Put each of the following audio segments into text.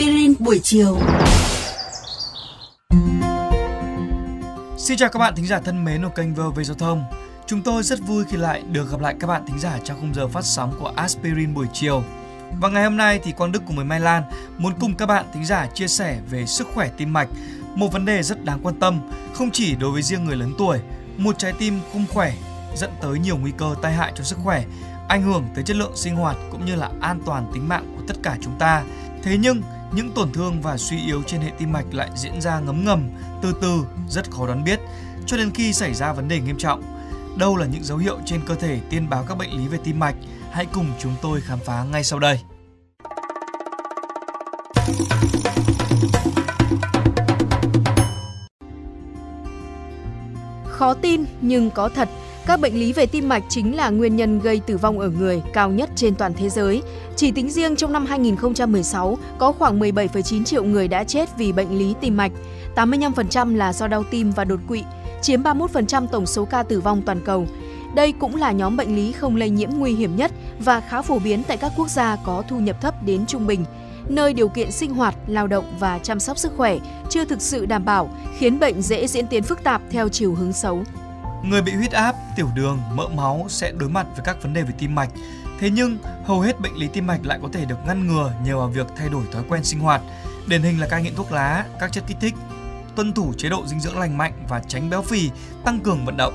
Aspirin buổi chiều. Xin chào các bạn thính giả thân mến của kênh VOV Giao thông. Chúng tôi rất vui khi lại được gặp lại các bạn thính giả trong khung giờ phát sóng của Aspirin buổi chiều. Và ngày hôm nay thì Quang Đức cùng với Mai Lan muốn cùng các bạn thính giả chia sẻ về sức khỏe tim mạch, một vấn đề rất đáng quan tâm không chỉ đối với riêng người lớn tuổi. Một trái tim không khỏe dẫn tới nhiều nguy cơ tai hại cho sức khỏe, ảnh hưởng tới chất lượng sinh hoạt cũng như là an toàn tính mạng của tất cả chúng ta. Thế nhưng những tổn thương và suy yếu trên hệ tim mạch lại diễn ra ngấm ngầm, từ từ, rất khó đoán biết, cho đến khi xảy ra vấn đề nghiêm trọng. Đâu là những dấu hiệu trên cơ thể tiên báo các bệnh lý về tim mạch? Hãy cùng chúng tôi khám phá ngay sau đây. Khó tin nhưng có thật, các bệnh lý về tim mạch chính là nguyên nhân gây tử vong ở người cao nhất trên toàn thế giới. Chỉ tính riêng trong năm 2016, có khoảng 17,9 triệu người đã chết vì bệnh lý tim mạch. 85% là do đau tim và đột quỵ, chiếm 31% tổng số ca tử vong toàn cầu. Đây cũng là nhóm bệnh lý không lây nhiễm nguy hiểm nhất và khá phổ biến tại các quốc gia có thu nhập thấp đến trung bình nơi điều kiện sinh hoạt, lao động và chăm sóc sức khỏe chưa thực sự đảm bảo, khiến bệnh dễ diễn tiến phức tạp theo chiều hướng xấu. Người bị huyết áp, tiểu đường, mỡ máu sẽ đối mặt với các vấn đề về tim mạch. Thế nhưng, hầu hết bệnh lý tim mạch lại có thể được ngăn ngừa nhờ vào việc thay đổi thói quen sinh hoạt. Điển hình là cai nghiện thuốc lá, các chất kích thích, tuân thủ chế độ dinh dưỡng lành mạnh và tránh béo phì, tăng cường vận động.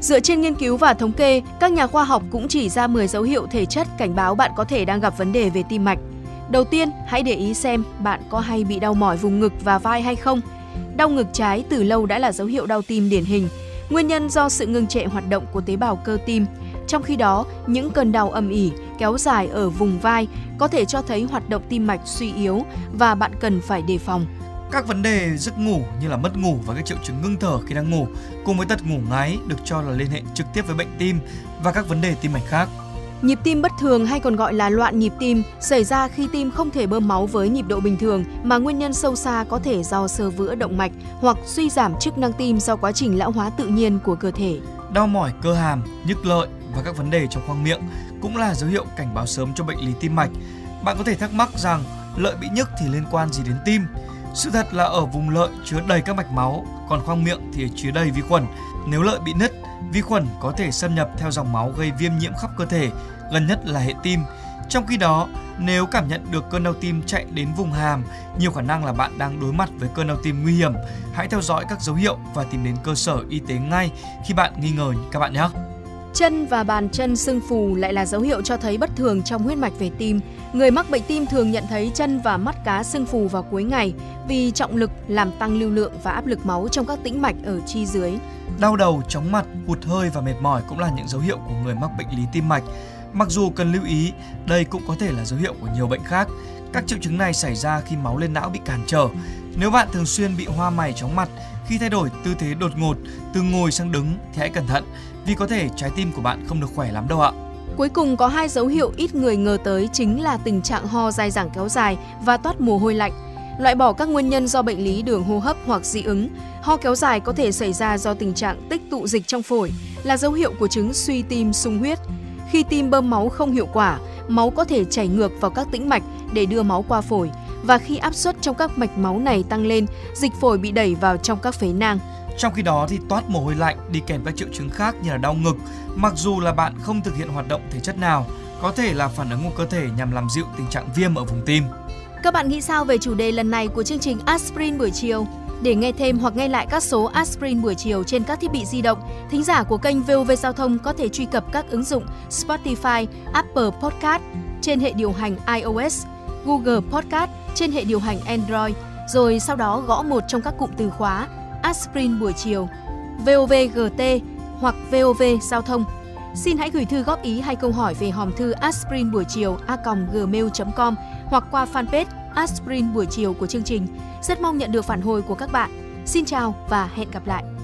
Dựa trên nghiên cứu và thống kê, các nhà khoa học cũng chỉ ra 10 dấu hiệu thể chất cảnh báo bạn có thể đang gặp vấn đề về tim mạch. Đầu tiên, hãy để ý xem bạn có hay bị đau mỏi vùng ngực và vai hay không. Đau ngực trái từ lâu đã là dấu hiệu đau tim điển hình, nguyên nhân do sự ngừng trệ hoạt động của tế bào cơ tim. Trong khi đó, những cơn đau âm ỉ kéo dài ở vùng vai có thể cho thấy hoạt động tim mạch suy yếu và bạn cần phải đề phòng. Các vấn đề giấc ngủ như là mất ngủ và các triệu chứng ngưng thở khi đang ngủ cùng với tật ngủ ngáy được cho là liên hệ trực tiếp với bệnh tim và các vấn đề tim mạch khác. Nhịp tim bất thường hay còn gọi là loạn nhịp tim xảy ra khi tim không thể bơm máu với nhịp độ bình thường mà nguyên nhân sâu xa có thể do sơ vữa động mạch hoặc suy giảm chức năng tim do quá trình lão hóa tự nhiên của cơ thể. Đau mỏi cơ hàm, nhức lợi và các vấn đề trong khoang miệng cũng là dấu hiệu cảnh báo sớm cho bệnh lý tim mạch. Bạn có thể thắc mắc rằng lợi bị nhức thì liên quan gì đến tim? Sự thật là ở vùng lợi chứa đầy các mạch máu, còn khoang miệng thì chứa đầy vi khuẩn. Nếu lợi bị nứt, vi khuẩn có thể xâm nhập theo dòng máu gây viêm nhiễm khắp cơ thể, gần nhất là hệ tim. Trong khi đó, nếu cảm nhận được cơn đau tim chạy đến vùng hàm, nhiều khả năng là bạn đang đối mặt với cơn đau tim nguy hiểm. Hãy theo dõi các dấu hiệu và tìm đến cơ sở y tế ngay khi bạn nghi ngờ các bạn nhé. Chân và bàn chân sưng phù lại là dấu hiệu cho thấy bất thường trong huyết mạch về tim. Người mắc bệnh tim thường nhận thấy chân và mắt cá sưng phù vào cuối ngày vì trọng lực làm tăng lưu lượng và áp lực máu trong các tĩnh mạch ở chi dưới. Đau đầu, chóng mặt, hụt hơi và mệt mỏi cũng là những dấu hiệu của người mắc bệnh lý tim mạch. Mặc dù cần lưu ý, đây cũng có thể là dấu hiệu của nhiều bệnh khác. Các triệu chứng này xảy ra khi máu lên não bị cản trở. Nếu bạn thường xuyên bị hoa mày chóng mặt khi thay đổi tư thế đột ngột từ ngồi sang đứng thì hãy cẩn thận vì có thể trái tim của bạn không được khỏe lắm đâu ạ. Cuối cùng có hai dấu hiệu ít người ngờ tới chính là tình trạng ho dai dẳng kéo dài và toát mồ hôi lạnh. Loại bỏ các nguyên nhân do bệnh lý đường hô hấp hoặc dị ứng, ho kéo dài có thể xảy ra do tình trạng tích tụ dịch trong phổi, là dấu hiệu của chứng suy tim sung huyết. Khi tim bơm máu không hiệu quả, máu có thể chảy ngược vào các tĩnh mạch để đưa máu qua phổi và khi áp suất trong các mạch máu này tăng lên, dịch phổi bị đẩy vào trong các phế nang. Trong khi đó thì toát mồ hôi lạnh đi kèm các triệu chứng khác như là đau ngực, mặc dù là bạn không thực hiện hoạt động thể chất nào, có thể là phản ứng của cơ thể nhằm làm dịu tình trạng viêm ở vùng tim. Các bạn nghĩ sao về chủ đề lần này của chương trình Aspirin buổi chiều? Để nghe thêm hoặc nghe lại các số Aspirin buổi chiều trên các thiết bị di động, thính giả của kênh VOV Giao thông có thể truy cập các ứng dụng Spotify, Apple Podcast trên hệ điều hành iOS, Google Podcast trên hệ điều hành Android, rồi sau đó gõ một trong các cụm từ khóa Aspirin buổi chiều, VOVGT hoặc VOV Giao thông. Xin hãy gửi thư góp ý hay câu hỏi về hòm thư aspirin buổi chiều a.gmail.com hoặc qua fanpage Aspirin buổi chiều của chương trình. Rất mong nhận được phản hồi của các bạn. Xin chào và hẹn gặp lại!